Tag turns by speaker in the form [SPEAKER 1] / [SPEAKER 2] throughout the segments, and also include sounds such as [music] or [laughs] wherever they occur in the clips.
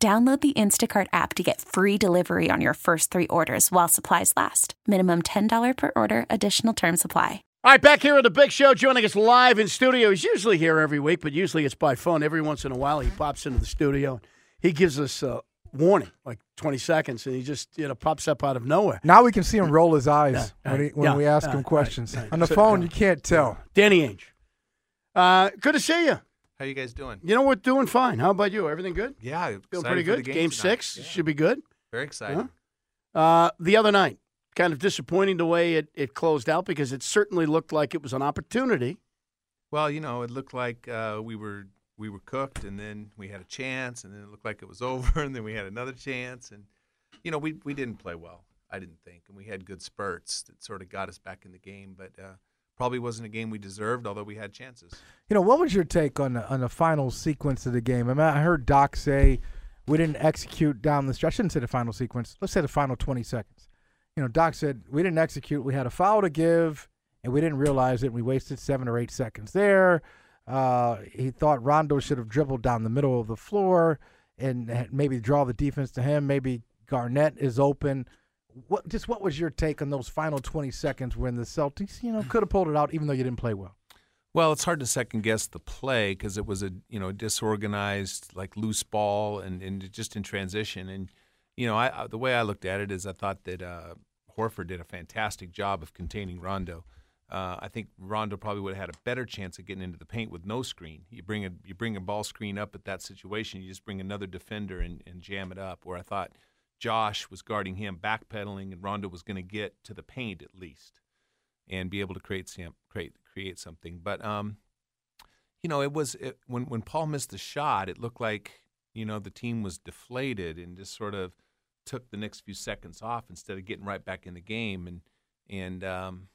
[SPEAKER 1] Download the Instacart app to get free delivery on your first three orders while supplies last. Minimum $10 per order, additional term supply.
[SPEAKER 2] All right, back here at the Big Show, joining us live in studio. He's usually here every week, but usually it's by phone. Every once in a while, he pops into the studio. He gives us a warning, like 20 seconds, and he just you know pops up out of nowhere.
[SPEAKER 3] Now we can see him roll his [laughs] eyes
[SPEAKER 2] Yeah,
[SPEAKER 3] when, he, when
[SPEAKER 2] yeah,
[SPEAKER 3] we ask
[SPEAKER 2] yeah,
[SPEAKER 3] him
[SPEAKER 2] right,
[SPEAKER 3] questions.
[SPEAKER 2] right.
[SPEAKER 3] On the
[SPEAKER 2] So,
[SPEAKER 3] phone,
[SPEAKER 2] yeah.
[SPEAKER 3] you can't tell.
[SPEAKER 2] Danny Ainge. Uh, good to see you.
[SPEAKER 4] How you guys doing?
[SPEAKER 2] You know, we're doing fine. How about you? Everything good?
[SPEAKER 4] Yeah,
[SPEAKER 2] Feeling pretty good.
[SPEAKER 4] game,
[SPEAKER 2] Game six
[SPEAKER 4] Yeah,
[SPEAKER 2] should be good.
[SPEAKER 4] very excited.
[SPEAKER 2] Huh? Uh, the other night, kind of disappointing the way it, it closed out because it certainly looked like it was an opportunity.
[SPEAKER 4] Well, you know, it looked like uh, we were we were cooked, and then we had a chance, and then it looked like it was [laughs] over, and then we had another chance, and you know, we we didn't play well. I didn't think, and we had good spurts that sort of got us back in the game, but uh, probably wasn't a game we deserved, although we had chances.
[SPEAKER 3] You know, what was your take on the, on the final sequence of the game? I mean, I heard Doc say we didn't execute down the stretch. I shouldn't say the final sequence. Let's say the final 20 seconds. You know, Doc said we didn't execute. We had a foul to give, and we didn't realize it. We wasted seven or eight seconds there. Uh, he thought Rondo should have dribbled down the middle of the floor and maybe draw the defense to him. Maybe Garnett is open. What just what was your take on those final 20 seconds when the Celtics, you know, could have pulled it out even though you didn't play well?
[SPEAKER 4] Well, it's hard to second guess the play because it was a you know disorganized, like loose ball, and, and just in transition. And you know, I, I the way I looked at it is I thought that uh, Horford did a fantastic job of containing Rondo. Uh, I think Rondo probably would have had a better chance of getting into the paint with no screen. You bring a you bring a ball screen up at that situation, you just bring another defender and, and jam it up. Where I thought Josh was guarding him, backpedaling, and Rondo was going to get to the paint at least and be able to create some, create create something. But um, you know, it was it, when when Paul missed the shot, it looked like you know the team was deflated and just sort of took the next few seconds off instead of getting right back in the game, and and um,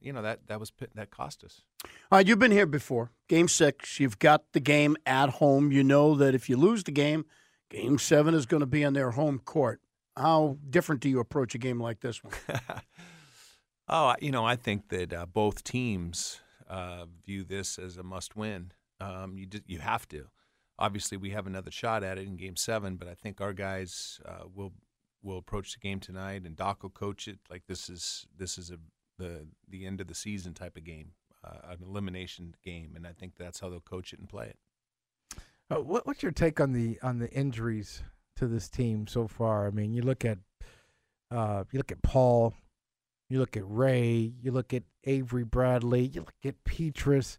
[SPEAKER 4] you know that that was that cost us.
[SPEAKER 2] All right, you've been here before. Game six, you've got the game at home. You know that if you lose the game, game seven is going to be on their home court. How different do you approach a game like this one? [laughs]
[SPEAKER 4] oh, you know, I think that uh, both teams uh, view this as a must-win. Um, you d- you have to. Obviously, we have another shot at it in Game Seven, but I think our guys uh, will will approach the game tonight, and Doc will coach it like this is this is a the the end of the season type of game, uh, an elimination game, and I think that's how they'll coach it and play it.
[SPEAKER 3] Uh, what, what's your take on the on the injuries to this team so far? I mean, you look at uh, you look at Paul, you look at Ray, you look at Avery Bradley, you look at Pietrus.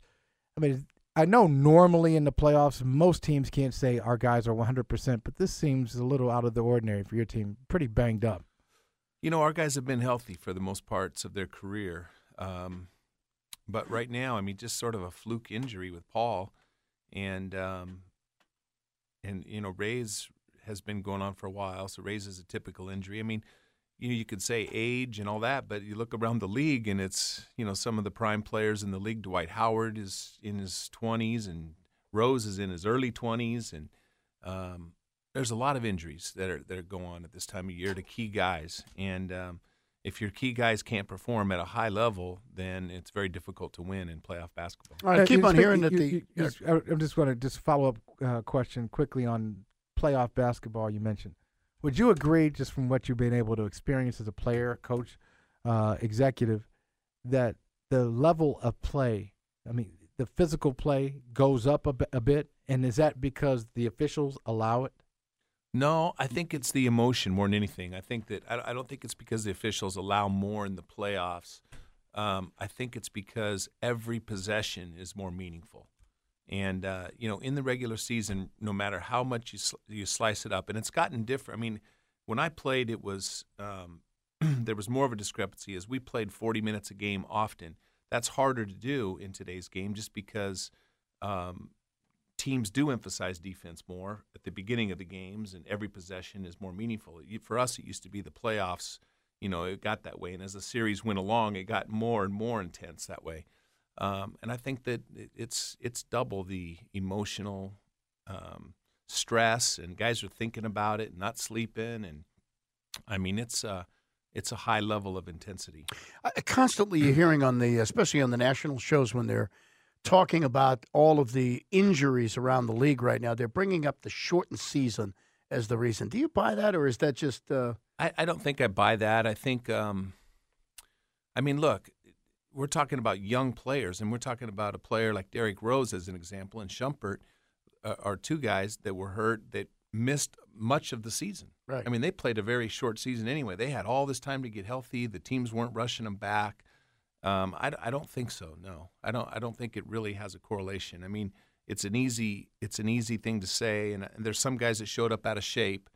[SPEAKER 3] I mean, I know normally in the playoffs, most teams can't say our guys are 100%, but this seems a little out of the ordinary for your team. Pretty banged up.
[SPEAKER 4] You know, our guys have been healthy for the most parts of their career. Um, but right now, I mean, just sort of a fluke injury with Paul, and um, and you know, Ray's has been going on for a while. So Ray's is a typical injury. I mean, you know, you could say age and all that, but you look around the league, and it's you know some of the prime players in the league. Dwight Howard is in his twenties, and Rose is in his early twenties, and um, there's a lot of injuries that are that are going on at this time of year to key guys, and um, if your key guys can't perform at a high level, then it's very difficult to win in playoff basketball.
[SPEAKER 2] All right,
[SPEAKER 3] Uh,
[SPEAKER 2] keep on hearing that
[SPEAKER 3] you-
[SPEAKER 2] the.
[SPEAKER 3] you- you I- I'm just going to just follow up uh, question quickly on playoff basketball. You mentioned. Would you agree, just from what you've been able to experience as a player, coach, uh, executive, that the level of play, I mean, the physical play goes up a, bit, and is that because the officials allow it?
[SPEAKER 4] No, I think it's the emotion more than anything. I think that I I don't think it's because the officials allow more in the playoffs. Um, I think it's because every possession is more meaningful. And uh, you know, in the regular season, no matter how much you sl- you slice it up, and it's gotten different. I mean, when I played, it was um, [clears throat] there was more of a discrepancy as we played 40 minutes a game often. That's harder to do in today's game, just because um, teams do emphasize defense more at the beginning of the games, and every possession is more meaningful. For us, it used to be the playoffs. You know, it got that way, and as the series went along, it got more and more intense that way. Um, and I think that it's it's double the emotional um, stress, and guys are thinking about it, not sleeping, and I mean it's uh, it's a high level of intensity.
[SPEAKER 2] constantly, you're hearing on the, especially on the national shows when they're talking about all of the injuries around the league right now. They're bringing up the shortened season as the reason. Do you buy that, or is that just? Uh...
[SPEAKER 4] I, I don't think I buy that. I think, um, I mean, look, we're talking about young players, and we're talking about a player like Derrick Rose as an example, and Shumpert uh, are two guys that were hurt that missed much of the season.
[SPEAKER 2] Right.
[SPEAKER 4] I mean, they played a very short season anyway. They had all this time to get healthy. The teams weren't rushing them back. Um, I, I don't think so. No, I don't. I don't think it really has a correlation. I mean, it's an easy it's an easy thing to say, and, and there's some guys that showed up out of shape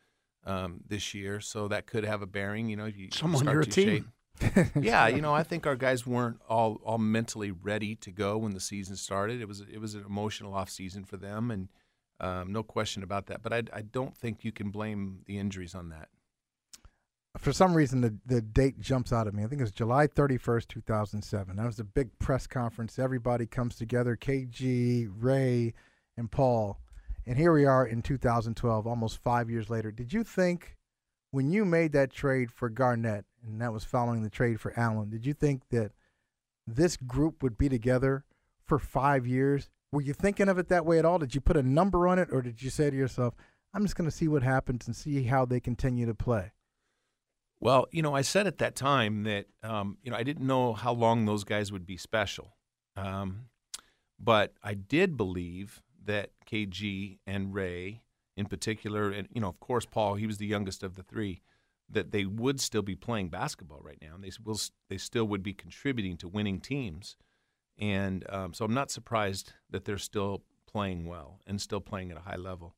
[SPEAKER 4] um, this year, so that could have a bearing. You know, you
[SPEAKER 2] someone
[SPEAKER 4] start
[SPEAKER 2] your team. [laughs]
[SPEAKER 4] yeah, you know, I think our guys weren't all all mentally ready to go when the season started. It was it was an emotional off season for them, and um, no question about that. But I, I don't think you can blame the injuries on that
[SPEAKER 3] for some reason the the date jumps out at me. I think it was July 31st, 2007. That was a big press conference. Everybody comes together, KG, Ray, and Paul. And here we are in 2012, almost 5 years later. Did you think when you made that trade for Garnett and that was following the trade for Allen, did you think that this group would be together for 5 years? Were you thinking of it that way at all? Did you put a number on it or did you say to yourself, I'm just going to see what happens and see how they continue to play?
[SPEAKER 4] Well, you know, I said at that time that um, you know I didn't know how long those guys would be special, um, but I did believe that KG and Ray, in particular, and you know, of course, Paul, he was the youngest of the three, that they would still be playing basketball right now, and they will they still would be contributing to winning teams, and um, so I'm not surprised that they're still playing well and still playing at a high level.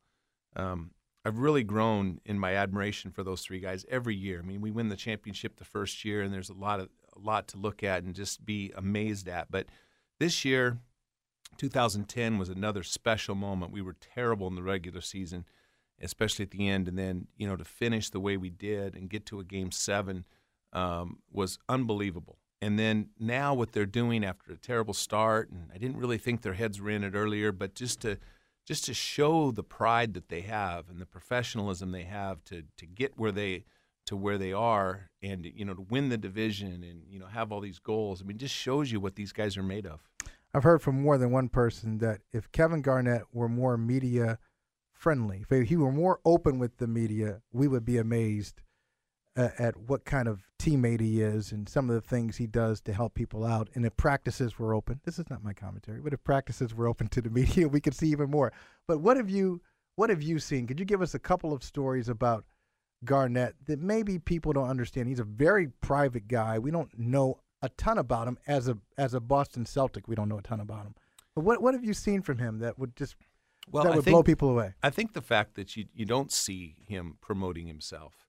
[SPEAKER 4] Um, I've really grown in my admiration for those three guys every year. I mean, we win the championship the first year, and there's a lot of a lot to look at and just be amazed at. But this year, 2010 was another special moment. We were terrible in the regular season, especially at the end, and then you know to finish the way we did and get to a game seven um, was unbelievable. And then now what they're doing after a terrible start, and I didn't really think their heads were in it earlier, but just to just to show the pride that they have and the professionalism they have to to get where they to where they are and you know to win the division and you know have all these goals. I mean, just shows you what these guys are made of.
[SPEAKER 3] I've heard from more than one person that if Kevin Garnett were more media friendly, if he were more open with the media, we would be amazed uh, at what kind of teammate he is and some of the things he does to help people out. And if practices were open, this is not my commentary, but if practices were open [laughs] to the media, we could see even more. But what have you what have you seen? Could you give us a couple of stories about Garnett that maybe people don't understand? He's a very private guy. We don't know a ton about him as a as a Boston Celtic. We don't know a ton about him. But what what have you seen from him that would just well, that would think, blow people away?
[SPEAKER 4] I think the fact that you you don't see him promoting himself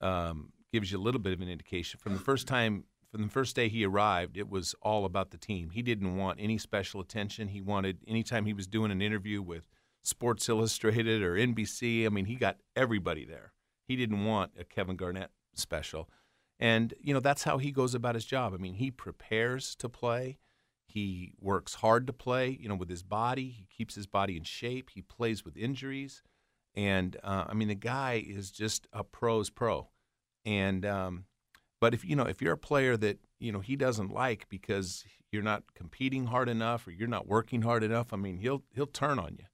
[SPEAKER 4] um, gives you a little bit of an indication. From the first time, from the first day he arrived, it was all about the team. He didn't want any special attention. He wanted anytime he was doing an interview with Sports Illustrated or NBC. I mean, he got everybody there. He didn't want a Kevin Garnett special. And, you know, that's how he goes about his job. I mean, he prepares to play. He works hard to play, you know, with his body. He keeps his body in shape. He plays with injuries. And uh, I mean, the guy is just a pro's pro. And um, but if you know if you're a player that you know he doesn't like because you're not competing hard enough or you're not working hard enough, I mean, he'll he'll turn on you.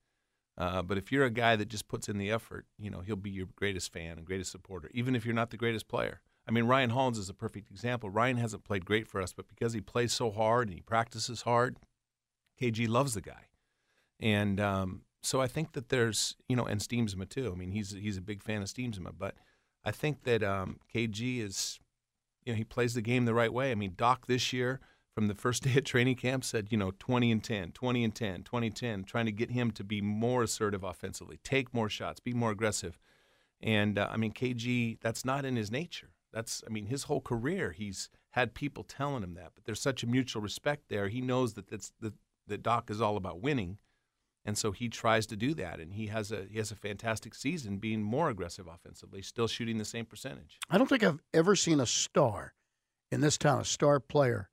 [SPEAKER 4] Uh, but if you're a guy that just puts in the effort, you know, he'll be your greatest fan and greatest supporter, even if you're not the greatest player. I mean, Ryan Hollins is a perfect example. Ryan hasn't played great for us, but because he plays so hard and he practices hard, KG loves the guy. And um, so I think that there's you know and Stiemsma too. I mean he's he's a big fan of Stiemsma, but I think that um, KG is you know he plays the game the right way. I mean Doc this year from the first [laughs] day at training camp said you know 20 and 10, 20 and 10, 20 and 10, trying to get him to be more assertive offensively, take more shots, be more aggressive. And uh, I mean KG that's not in his nature. That's I mean his whole career he's had people telling him that, but there's such a mutual respect there. He knows that that's that, that Doc is all about winning and so he tries to do that, and he has a he has a fantastic season, being more aggressive offensively, still shooting the same percentage.
[SPEAKER 2] I don't think I've ever seen a star in this town, a star player,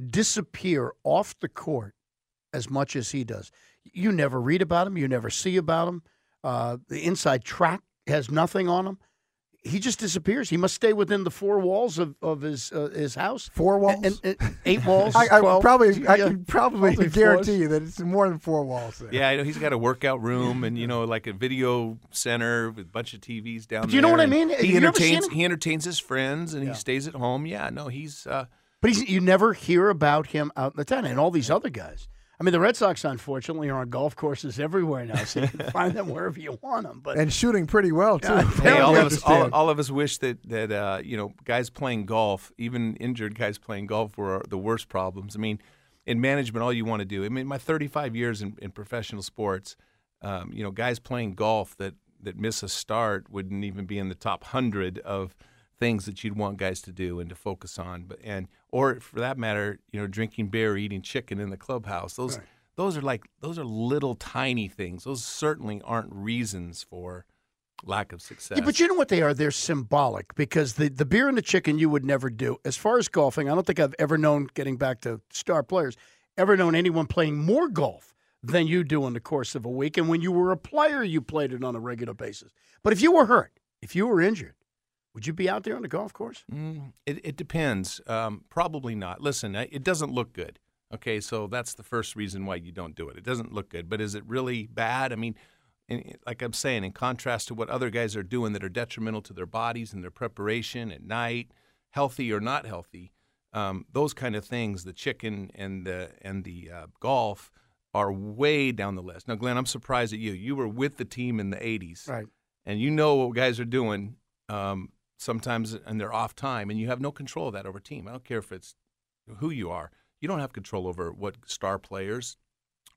[SPEAKER 2] disappear off the court as much as he does. You never read about him. You never see about him. Uh, the inside track has nothing on him. He just disappears. He must stay within the four walls of, of his uh, his house.
[SPEAKER 3] Four walls?
[SPEAKER 2] And, and eight walls. [laughs]
[SPEAKER 3] I, I
[SPEAKER 2] 12?
[SPEAKER 3] probably, I
[SPEAKER 2] Yeah.
[SPEAKER 3] can probably
[SPEAKER 2] Multi
[SPEAKER 3] guarantee
[SPEAKER 2] floors.
[SPEAKER 3] you that it's more than four walls. There.
[SPEAKER 4] Yeah, I know he's got a workout [laughs] room and you know like a video center with a bunch of TVs down
[SPEAKER 2] But
[SPEAKER 4] there.
[SPEAKER 2] you know what I mean?
[SPEAKER 4] He
[SPEAKER 2] you
[SPEAKER 4] entertains he entertains his friends and
[SPEAKER 2] Yeah.
[SPEAKER 4] he stays at home. Yeah, no, he's uh,
[SPEAKER 2] But he's, you never hear about him out in the town, and all these other guys. I mean, the Red Sox, unfortunately, are on golf courses everywhere now, so you can [laughs] find them wherever you want them. But
[SPEAKER 3] And shooting pretty well too.
[SPEAKER 2] Yeah,
[SPEAKER 4] Hey, all of us, all, all of us wish that that uh, you know guys playing golf, even injured guys playing golf, were the worst problems. I mean, in management, all you want to do. I mean, my 35 years in, in professional sports, um, you know, guys playing golf that that miss a start wouldn't even be in the top hundred of things that you'd want guys to do and to focus on. But and or for that matter, you know, drinking beer, eating chicken in the clubhouse. Those those are like those are little tiny things. Those certainly aren't reasons for lack of success.
[SPEAKER 2] Yeah, but you know what they are? They're symbolic because the, the beer and the chicken you would never do. As far as golfing, I don't think I've ever known, getting back to star players, ever known anyone playing more golf than you do in the course of a week. And when you were a player, you played it on a regular basis. But if you were hurt, if you were injured, would you be out there on the golf course?
[SPEAKER 4] Mm, it, it depends. Um, probably not. Listen, it doesn't look good. Okay, so that's the first reason why you don't do it. It doesn't look good. But is it really bad? I mean, in, like I'm saying, in contrast to what other guys are doing that are detrimental to their bodies and their preparation at night, healthy or not healthy, um, those kind of things, the chicken and the and the uh, golf are way down the list. Now, Glenn, I'm surprised at you. You were with the team in the '80s,
[SPEAKER 2] Right.
[SPEAKER 4] and you know what guys are doing um, sometimes and they're off time, and you have no control of that over team. I don't care if it's who you are. You don't have control over what star players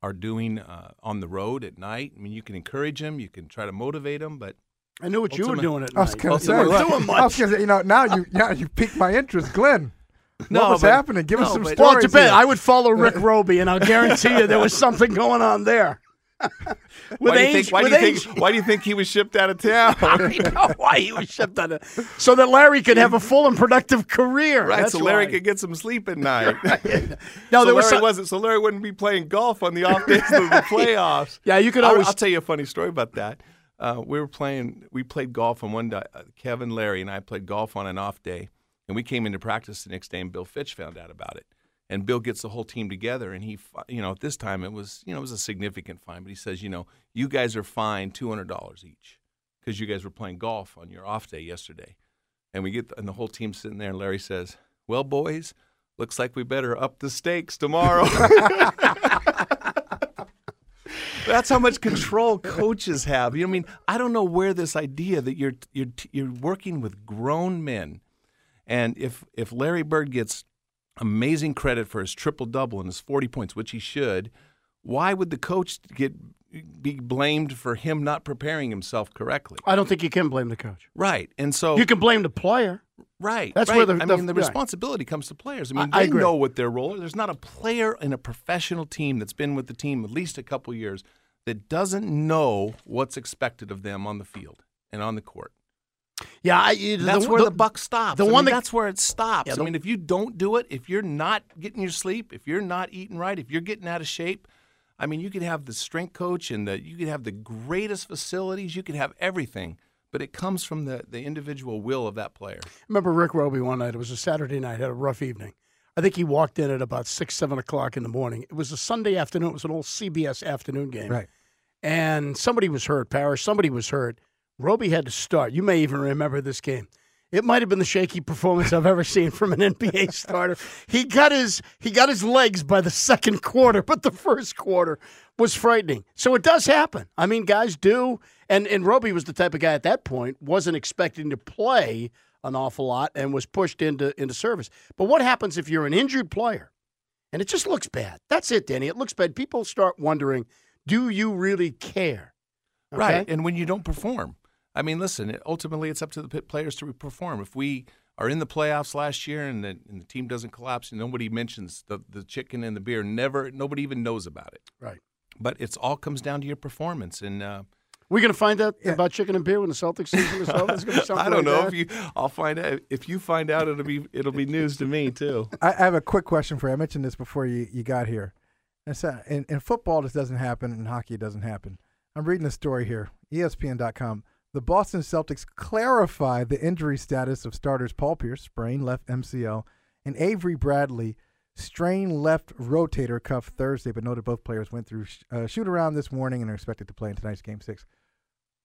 [SPEAKER 4] are doing uh, on the road at night. I mean, you can encourage them, you can try to motivate them, but
[SPEAKER 2] I knew what you were doing at
[SPEAKER 3] I was
[SPEAKER 2] night.
[SPEAKER 3] gonna say,
[SPEAKER 2] weren't
[SPEAKER 3] what- I was
[SPEAKER 2] much.
[SPEAKER 3] gonna say, you know, now you now you piqued my interest, Glenn. [laughs]
[SPEAKER 4] No,
[SPEAKER 3] what was
[SPEAKER 4] but-
[SPEAKER 3] happening? Give us
[SPEAKER 4] no,
[SPEAKER 3] some
[SPEAKER 4] but-
[SPEAKER 3] stories.
[SPEAKER 2] Well, it depends.
[SPEAKER 3] here.
[SPEAKER 2] I would follow Rick Robey, and I'll guarantee you there was something [laughs] going on there. [laughs]
[SPEAKER 4] why do you think? Why do you think? Why do you think he was shipped out of [laughs] town?
[SPEAKER 2] I know why he was shipped on it, [laughs] so that Larry could have a full and productive career.
[SPEAKER 4] right,
[SPEAKER 2] That's
[SPEAKER 4] so Larry
[SPEAKER 2] why.
[SPEAKER 4] could get some sleep at night.
[SPEAKER 2] No,
[SPEAKER 4] so
[SPEAKER 2] there was
[SPEAKER 4] Larry
[SPEAKER 2] some-
[SPEAKER 4] wasn't. So Larry wouldn't be playing golf on the off days of the playoffs.
[SPEAKER 2] Yeah, you could
[SPEAKER 4] I'll-
[SPEAKER 2] always-
[SPEAKER 4] I'll, tell you a funny story about that. Uh, we were playing. We played golf on one day. Uh, Kevin, Larry, and I played golf on an off day, and we came into practice the next day, and Bill Fitch found out about it. And Bill gets the whole team together, and he, you know, at this time it was, you know, it was a significant fine, but he says, you know, you guys are fined two hundred dollars each because you guys were playing golf on your off day yesterday. And we get, and the whole team sitting there, and Larry says, "Well, boys, looks like we better up the stakes tomorrow." [laughs] That's how much control coaches have. You know, I mean, I don't know where this idea that you're you're you're working with grown men, and if if Larry Bird gets amazing credit for his triple double and his forty points, which he should, why would the coach get be blamed for him not preparing himself correctly?
[SPEAKER 2] I don't think you can blame the coach.
[SPEAKER 4] Right, and so
[SPEAKER 2] You can blame the player.
[SPEAKER 4] Right.
[SPEAKER 2] That's
[SPEAKER 4] right.
[SPEAKER 2] where the-
[SPEAKER 4] I
[SPEAKER 2] the-
[SPEAKER 4] mean the
[SPEAKER 2] right.
[SPEAKER 4] responsibility comes to players. I mean
[SPEAKER 2] I- I
[SPEAKER 4] they
[SPEAKER 2] agree.
[SPEAKER 4] know what their role is. There's not a player in a professional team that's been with the team at least a couple years that doesn't know what's expected of them on the field and on the court.
[SPEAKER 2] Yeah, I, the-
[SPEAKER 4] That's where the, buck stops.
[SPEAKER 2] the
[SPEAKER 4] I mean,
[SPEAKER 2] one that-
[SPEAKER 4] that's where it stops.
[SPEAKER 2] Yeah,
[SPEAKER 4] I mean, if you don't do it, if you're not getting your sleep, if you're not eating right, if you're getting out of shape, I mean, you could have the strength coach and the you could have the greatest facilities, you could have everything, but it comes from the the individual will of that player.
[SPEAKER 2] remember Rick Robey one night. It was a Saturday night. Had a rough evening. I think he walked in at about six, seven o'clock in the morning. It was a Sunday afternoon. It was an old CBS afternoon game.
[SPEAKER 3] Right.
[SPEAKER 2] and somebody was hurt. Parrish, somebody was hurt. Robey had to start. You may even remember this game. It might have been the shaky performance I've ever seen from an [laughs] NBA starter. He got his he got his legs by the second quarter, but the first quarter was frightening. So it does happen. I mean, guys do. And and Robey was the type of guy at that point wasn't expecting to play an awful lot and was pushed into into service. But what happens if you're an injured player? And it just looks bad. That's it, Danny. It looks bad. People start wondering, do you really care? Okay?
[SPEAKER 4] Right. And when you don't perform, I mean, listen, ultimately it's up to the pit players to perform. If we are in the playoffs last year and the, and the team doesn't collapse and nobody mentions the, the chicken and the beer, never, nobody even knows about it.
[SPEAKER 2] Right.
[SPEAKER 4] but it's all comes down to your performance. And uh,
[SPEAKER 2] We're going to find out about chicken and beer when the Celtics season is over. There's gonna be [laughs] something
[SPEAKER 4] I don't
[SPEAKER 2] like
[SPEAKER 4] know
[SPEAKER 2] that.
[SPEAKER 4] if you. I'll find out. If you find out, it'll be it'll be [laughs] news to me too.
[SPEAKER 3] I, I have a quick question for you. I mentioned this before you, you got here. It's, uh, in, in football, this doesn't happen. In hockey, it doesn't happen. I'm reading a story here, ESPN.com. The Boston Celtics clarified the injury status of starters Paul Pierce, sprain left MCL, and Avery Bradley, strain left rotator cuff Thursday, but noted both players went through sh- uh, shoot around this morning and are expected to play in tonight's game six.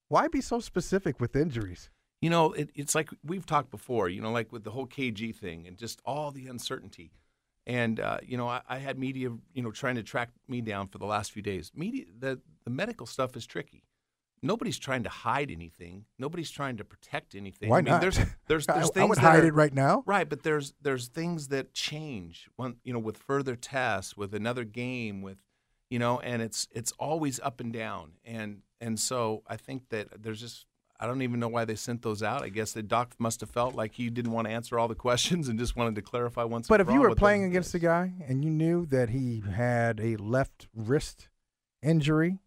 [SPEAKER 3] Why be so specific with injuries?
[SPEAKER 4] You know, it, it's like we've talked before. You know, like with the whole KG thing and just all the uncertainty. And uh, you know, I, I had media, you know, trying to track me down for the last few days. Media, the the medical stuff is tricky. Nobody's trying to hide anything. Nobody's trying to protect anything.
[SPEAKER 3] Why
[SPEAKER 4] I mean,
[SPEAKER 3] not?
[SPEAKER 4] There's there's [laughs]
[SPEAKER 3] I-
[SPEAKER 4] there's
[SPEAKER 3] I,
[SPEAKER 4] things
[SPEAKER 3] would
[SPEAKER 4] that
[SPEAKER 3] hide
[SPEAKER 4] are-
[SPEAKER 3] it right now.
[SPEAKER 4] Right, but there's there's things that change when you know with further tests, with another game, with you know, and it's it's always up and down, and and so I think that there's just I don't even know why they sent those out. I guess the doc must have felt like he didn't want to answer all the [laughs] questions and just wanted to clarify once.
[SPEAKER 3] But if you were playing against a guy and you knew that he had a left wrist injury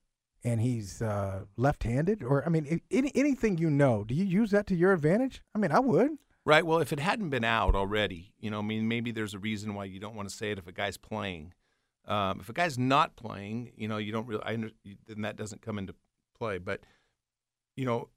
[SPEAKER 3] and he's uh, left-handed, or I mean, any, anything you know, do you use that to your advantage? I mean, I would.
[SPEAKER 4] Right. Well, if it hadn't been out already, you know, I mean, maybe there's a reason why you don't want to say it if a guy's playing. Um, if a guy's not playing, you know, you don't really, I, then that doesn't come into play. But, you know,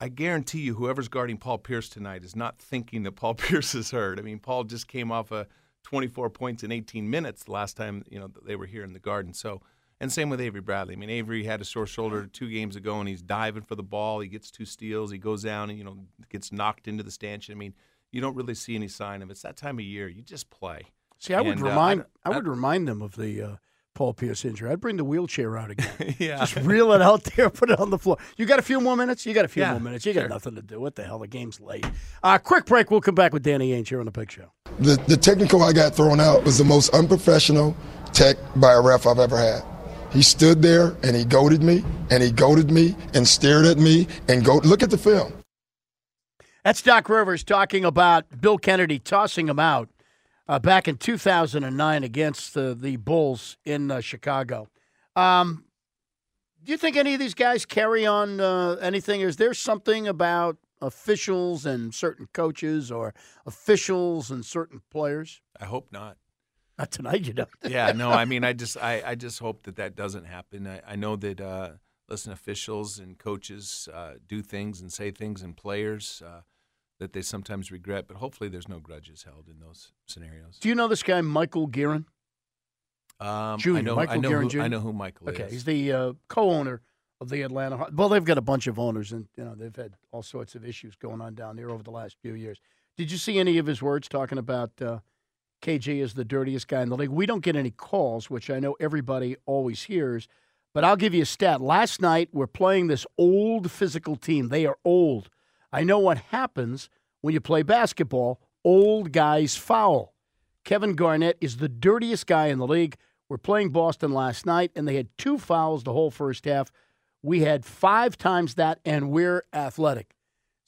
[SPEAKER 4] I guarantee you, whoever's guarding Paul Pierce tonight is not thinking that Paul [laughs] Pierce is hurt. I mean, Paul just came off a 24 points in 18 minutes last time, you know, they were here in the Garden. So, and same with Avery Bradley. I mean, Avery had a sore shoulder two games ago, and he's diving for the ball. He gets two steals. He goes down and you know gets knocked into the stanchion. I mean, you don't really see any sign of it. It's that time of year. You just play.
[SPEAKER 2] See, I would
[SPEAKER 4] And, uh,
[SPEAKER 2] remind
[SPEAKER 4] I-
[SPEAKER 2] I, would remind them of the uh, Paul Pierce injury. I'd bring the wheelchair out again. [laughs]
[SPEAKER 4] yeah.
[SPEAKER 2] Just reel it out there, [laughs] put it on the floor. You got a few more minutes? You got a few
[SPEAKER 4] Yeah,
[SPEAKER 2] more minutes. You got
[SPEAKER 4] sure.
[SPEAKER 2] nothing to do. What the hell? The game's late. Uh, quick break. We'll come back with Danny Ainge here on the Big Show.
[SPEAKER 5] The, the technical I got thrown out was the most unprofessional tech by a ref I've ever had. He stood there and he goaded me and he goaded me and stared at me and go look at the film.
[SPEAKER 2] That's Doc Rivers talking about Bill Kennedy tossing him out uh, back in 2009 against uh, the Bulls in uh, Chicago. Um, do you think any of these guys carry on uh, anything? Is there something about officials and certain coaches or officials and certain players?
[SPEAKER 4] I hope not.
[SPEAKER 2] Not tonight, you don't. [laughs]
[SPEAKER 4] yeah, no, I mean, I just, I, I just hope that that doesn't happen. I, I know that, uh, listen, officials and coaches uh, do things and say things, and players uh, that they sometimes regret. But hopefully, there's no grudges held in those scenarios.
[SPEAKER 2] Do you know this guy, Michael Gearon?
[SPEAKER 4] Um,
[SPEAKER 2] Junior,
[SPEAKER 4] I know,
[SPEAKER 2] Michael
[SPEAKER 4] I know,
[SPEAKER 2] Gearon
[SPEAKER 4] who,
[SPEAKER 2] Jr.?
[SPEAKER 4] I know who Michael
[SPEAKER 2] Okay,
[SPEAKER 4] is.
[SPEAKER 2] Okay, he's the uh, co-owner of the Atlanta. Well, they've got a bunch of owners, and you know they've had all sorts of issues going on down there over the last few years. Did you see any of his words talking about uh, KG is the dirtiest guy in the league? We don't get any calls, which I know everybody always hears. But I'll give you a stat. Last night we're playing this old physical team. They are old. I know what happens when you play basketball. Old guys foul. Kevin Garnett is the dirtiest guy in the league. We're playing Boston last night, and they had two fouls the whole first half. We had five times that, and we're athletic.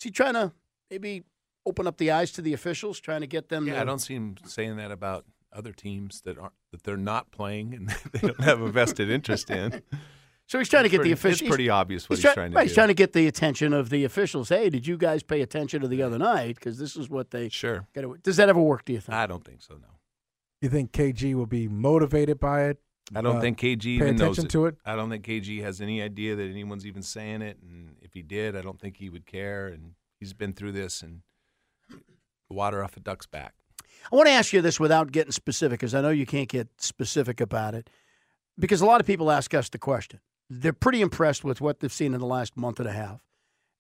[SPEAKER 2] Is he trying to maybe open up the eyes to the officials, trying to get them?
[SPEAKER 4] Yeah,
[SPEAKER 2] to,
[SPEAKER 4] I don't see him saying that about other teams that aren't that they're not playing and [laughs] they don't have a vested interest in. [laughs]
[SPEAKER 2] So he's trying to get
[SPEAKER 4] pretty-
[SPEAKER 2] the officials.
[SPEAKER 4] It's pretty obvious what he's,
[SPEAKER 2] try-
[SPEAKER 4] trying to
[SPEAKER 2] right,
[SPEAKER 4] do.
[SPEAKER 2] He's trying to get the attention of the officials. Hey, did you guys pay attention to the other night? Because this is what they.
[SPEAKER 4] Sure.
[SPEAKER 2] Gotta, does that ever work? Do you think?
[SPEAKER 4] I don't think so. No,
[SPEAKER 3] You think KG will be motivated by it?
[SPEAKER 4] I don't
[SPEAKER 3] Uh,
[SPEAKER 4] think KG
[SPEAKER 3] pay
[SPEAKER 4] even knows it.
[SPEAKER 3] to it?
[SPEAKER 4] I don't think KG has any idea that anyone's even saying it, and if he did, I don't think he would care. And he's been through this, and water off a duck's back.
[SPEAKER 2] I want to ask you this without getting specific, because I know you can't get specific about it, because a lot of people ask us the question. They're pretty impressed with what they've seen in the last month and a half.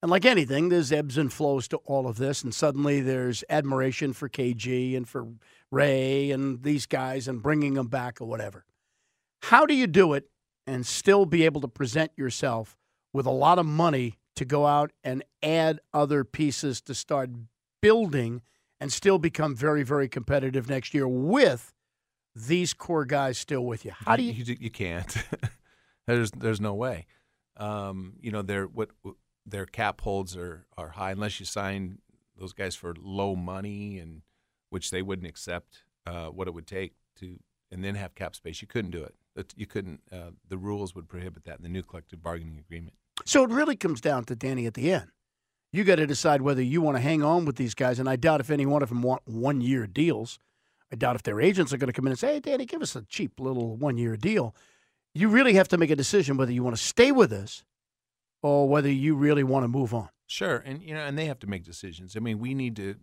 [SPEAKER 2] And like anything, there's ebbs and flows to all of this. And suddenly there's admiration for KG and for Ray and these guys and bringing them back or whatever. How do you do it and still be able to present yourself with a lot of money to go out and add other pieces to start building and still become very, very competitive next year with these core guys still with you? How do you?
[SPEAKER 4] You, you can't. [laughs] there's there's no way. Um, you know, their what their cap holds are are high unless you sign those guys for low money and which they wouldn't accept uh, what it would take to and then have cap space. You couldn't do it. you couldn't. Uh, the rules would prohibit that in the new collective bargaining agreement.
[SPEAKER 2] So it really comes down to Danny at the end. You got to decide whether you want to hang on with these guys, and I doubt if any one of them want one year deals. I doubt if their agents are going to come in and say, "Hey, Danny, give us a cheap little one year deal." You really have to make a decision whether you want to stay with us or whether you really want to move on.
[SPEAKER 4] Sure, and you know, and they have to make decisions. I mean, we need to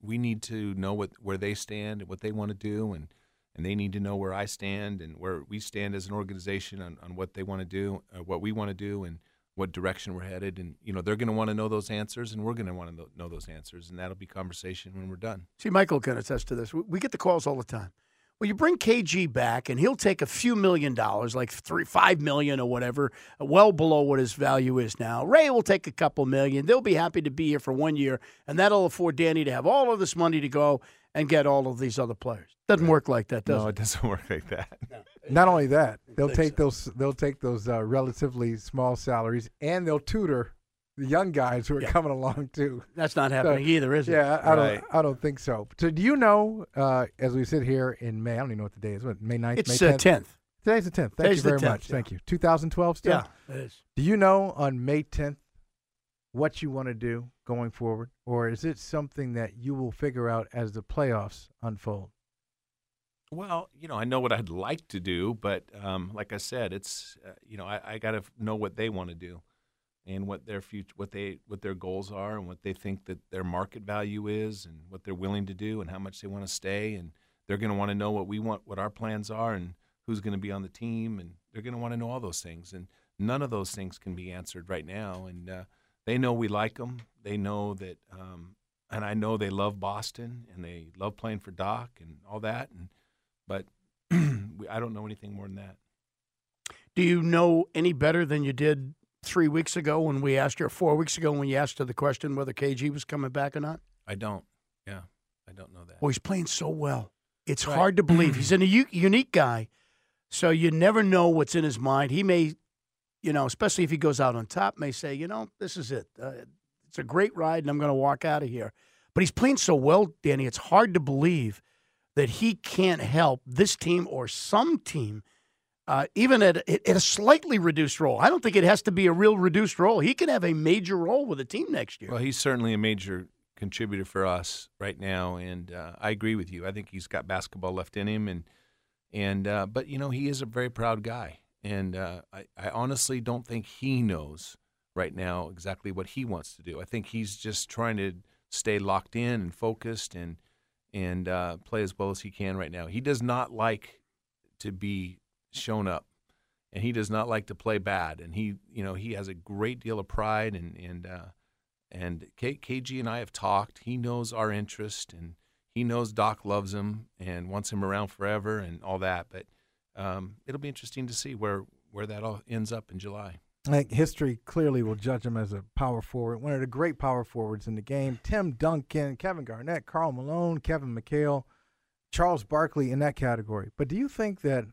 [SPEAKER 4] we need to know what where they stand and what they want to do, and and they need to know where I stand and where we stand as an organization on, on what they want to do, uh, what we want to do, and what direction we're headed. And you know, they're going to want to know those answers, and we're going to want to know those answers, and that'll be conversation when we're done.
[SPEAKER 2] See, Michael can attest to this. We, get the calls all the time. Well, you bring KG back, and he'll take a few million dollars, like three, five million or whatever, well below what his value is now. Ray will take a couple million. They'll be happy to be here for one year, and that'll afford Danny to have all of this money to go and get all of these other players. Doesn't work like that, does
[SPEAKER 4] no,
[SPEAKER 2] it?
[SPEAKER 4] it doesn't [laughs] work like that.
[SPEAKER 3] Not only that, they'll take
[SPEAKER 2] so.
[SPEAKER 3] those they'll take those uh, relatively small salaries and they'll tutor the young guys who are
[SPEAKER 2] Yeah.
[SPEAKER 3] coming along too.
[SPEAKER 2] That's not happening either, is it?
[SPEAKER 3] Yeah, I, I
[SPEAKER 4] Right.
[SPEAKER 3] don't I don't think so. So do you know uh, as we sit here in May, I don't even know what the day is. What May 9th,
[SPEAKER 2] It's
[SPEAKER 3] May
[SPEAKER 2] uh,
[SPEAKER 3] 10th?
[SPEAKER 2] tenth.
[SPEAKER 3] Today's the 10th. Thank
[SPEAKER 2] Today's
[SPEAKER 3] you very
[SPEAKER 2] 10th,
[SPEAKER 3] much.
[SPEAKER 2] yeah.
[SPEAKER 3] Thank you. 2012 still.
[SPEAKER 2] Yeah, it is.
[SPEAKER 3] Do you know on May 10th what you want to do going forward or is it something that you will figure out as the playoffs unfold?
[SPEAKER 4] Well, you know, I know what I'd like to do, but um, like I said, it's uh, you know, I, I got to know what they want to do, and what their future, what they, what their goals are, and what they think that their market value is, and what they're willing to do, and how much they want to stay, and they're going to want to know what we want, what our plans are, and who's going to be on the team, and they're going to want to know all those things, and none of those things can be answered right now, and uh, they know we like them, they know that, um, and I know they love Boston, and they love playing for Doc, and all that, and but [clears throat] I don't know anything more than that.
[SPEAKER 2] Do you know any better than you did three weeks ago when we asked you, or four weeks ago when you asked her the question whether KG was coming back or not?
[SPEAKER 4] I don't. Yeah, I don't know that.
[SPEAKER 2] Well, he's playing so well. It's
[SPEAKER 4] Right.
[SPEAKER 2] hard to believe. [clears throat] He's a u- unique guy, so you never know what's in his mind. He may, you know, especially if he goes out on top, may say, you know, this is it. Uh, it's a great ride, and I'm going to walk out of here. But he's playing so well, Danny. It's hard to believe that he can't help this team or some team, uh, even at, at a slightly reduced role. I don't think it has to be a real reduced role. He can have a major role with the team next year.
[SPEAKER 4] Well, he's certainly a major contributor for us right now, and uh, I agree with you. I think he's got basketball left in him, and and uh, but you know he is a very proud guy, and uh, I, I honestly don't think he knows right now exactly what he wants to do. I think he's just trying to stay locked in and focused and and uh, play as well as he can right now. He does not like to be shown up, and he does not like to play bad. And he, you know, he has a great deal of pride, and and uh, and K- KG and I have talked. He knows our interest, and he knows Doc loves him and wants him around forever, and all that. But um, it'll be interesting to see where where that all ends up in July.
[SPEAKER 3] Think history clearly will judge him as a power forward, one of the great power forwards in the game. Tim Duncan, Kevin Garnett, Karl Malone, Kevin McHale, Charles Barkley in that category. But do you think that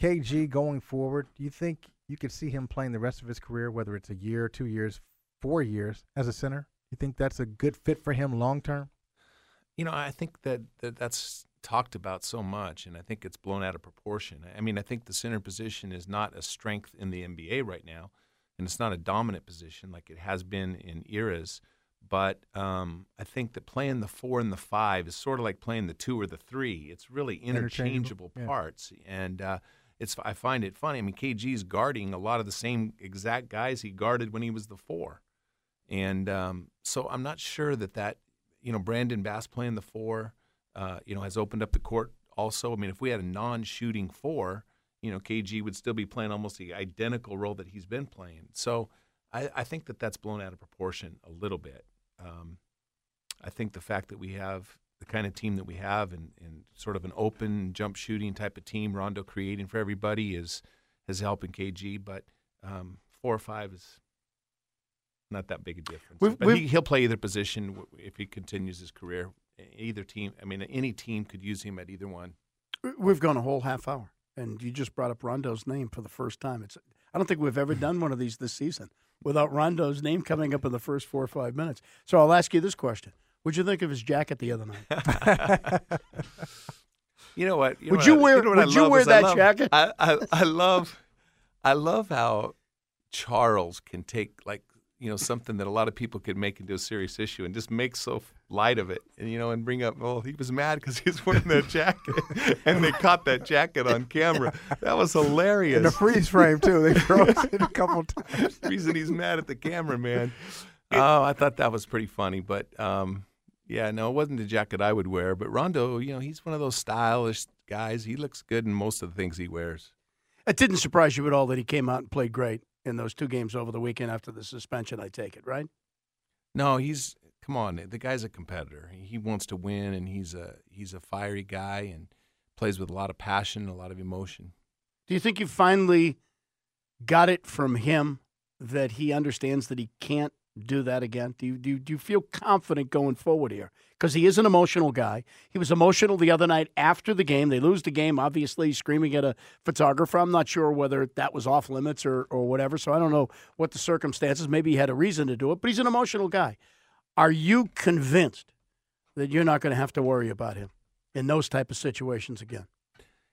[SPEAKER 3] KG going forward, do you think you could see him playing the rest of his career, whether it's a year, two years, four years, as a center? You think that's a good fit for him long term?
[SPEAKER 4] You know, I think that, that that's talked about so much, and I think it's blown out of proportion. I mean, I think the center position is not a strength in the NBA right now, and it's not a dominant position like it has been in eras. But um, I think that playing the four and the five is sort of like playing the two or the three. It's really
[SPEAKER 3] Interchangeable,
[SPEAKER 4] interchangeable
[SPEAKER 3] yeah.
[SPEAKER 4] parts, and uh, it's I find it funny. I mean, KG's guarding a lot of the same exact guys he guarded when he was the four, and um, so I'm not sure that that you know Brandon Bass playing the four, uh, you know, has opened up the court. Also, I mean, if we had a non-shooting four, you know, KG would still be playing almost the identical role that he's been playing. So I, I think that that's blown out of proportion a little bit. Um, I think the fact that we have the kind of team that we have and, and sort of an open jump shooting type of team, Rondo creating for everybody is is helping KG. But um, four or five is not that big a difference.
[SPEAKER 2] We've-
[SPEAKER 4] but
[SPEAKER 2] we've-
[SPEAKER 4] he, he'll play either position if he continues his career. Either team, I mean, any team could use him at either one.
[SPEAKER 2] We've gone a whole half hour, and you just brought up Rondo's name for the first time. It's I don't think we've ever [laughs] done one of these this season without Rondo's name coming up in the first four or five minutes. So I'll ask you this question: What'd you think of his jacket the other night? [laughs]
[SPEAKER 4] You know what?
[SPEAKER 2] Would
[SPEAKER 4] know
[SPEAKER 2] you
[SPEAKER 4] what I-
[SPEAKER 2] wear-
[SPEAKER 4] know what I
[SPEAKER 2] would you wear
[SPEAKER 4] is I
[SPEAKER 2] that
[SPEAKER 4] love-
[SPEAKER 2] jacket?
[SPEAKER 4] I, I I love I love how Charles can take like you know something that a lot of people could make into a serious issue and just make so light of it and you know and bring up well he was mad because he was [laughs] wearing that jacket and they caught that jacket on camera that was hilarious
[SPEAKER 3] In the freeze frame too. They froze it a couple [laughs] times.
[SPEAKER 4] reason he's mad at the cameraman. [laughs] Oh, I thought that was pretty funny, but um, yeah, no, it wasn't the jacket I would wear. But Rondo, you know, he's one of those stylish guys. He looks good in most of the things he wears.
[SPEAKER 2] It didn't surprise you at all that he came out and played great in those two games over the weekend after the suspension. I take it, right?
[SPEAKER 4] No, he's come on. The guy's a competitor. He wants to win, and he's a he's a fiery guy and plays with a lot of passion, a lot of emotion.
[SPEAKER 2] Do you think you finally got it from him that he understands that he can't do that again? Do you, do you, do you feel confident going forward here? Because he is an emotional guy. He was emotional the other night after the game. They lose the game, obviously, screaming at a photographer. I'm not sure whether that was off limits or, or whatever, so I don't know what the circumstances. Maybe he had a reason to do it, but he's an emotional guy. Are you convinced that you're not going to have to worry about him in those type of situations again?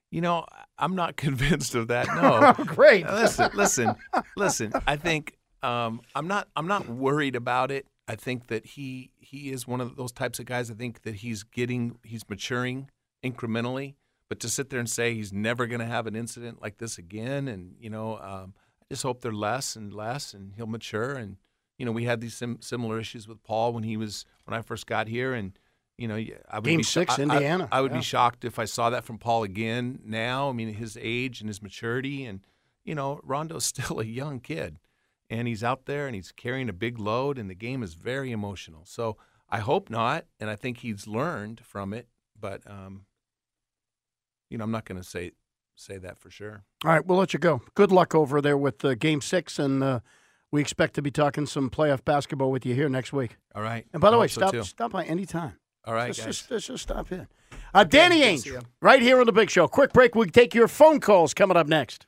[SPEAKER 4] You know, I'm not [laughs] convinced of that. [laughs] No,
[SPEAKER 2] Great.
[SPEAKER 4] Listen, listen, listen. I think um, I'm not. I'm not worried about it. I think that he he is one of those types of guys. I think that he's getting he's maturing incrementally. But to sit there and say he's never going to have an incident like this again, and you know, um, I just hope they're less and less, and he'll mature. And you know, we had these sim- similar issues with Paul when he was when I first got here, and you know, I would
[SPEAKER 2] Game
[SPEAKER 4] be sho-
[SPEAKER 2] six,
[SPEAKER 4] I- I-
[SPEAKER 2] Indiana.
[SPEAKER 4] I, would
[SPEAKER 2] Yeah.
[SPEAKER 4] be shocked if I saw that from Paul again. Now, I mean, his age and his maturity, and you know, Rondo's [laughs] still a young kid, and he's out there and he's carrying a big load, and the game is very emotional. So I hope not, and I think he's learned from it. But um, you know, I'm not going to say say that for sure.
[SPEAKER 2] All right, we'll let you go. Good luck over there with uh, Game Six, and uh, we expect to be talking some playoff basketball with you here next week.
[SPEAKER 4] All right.
[SPEAKER 2] And by the
[SPEAKER 4] I
[SPEAKER 2] way,
[SPEAKER 4] hope so,
[SPEAKER 2] stop
[SPEAKER 4] too.
[SPEAKER 2] stop by anytime.
[SPEAKER 4] All right,
[SPEAKER 2] let's
[SPEAKER 4] guys.
[SPEAKER 2] just let's just stop in. Uh, Danny
[SPEAKER 4] good
[SPEAKER 2] Ainge, right here on the Big Show. Quick break. We take your phone calls coming up next.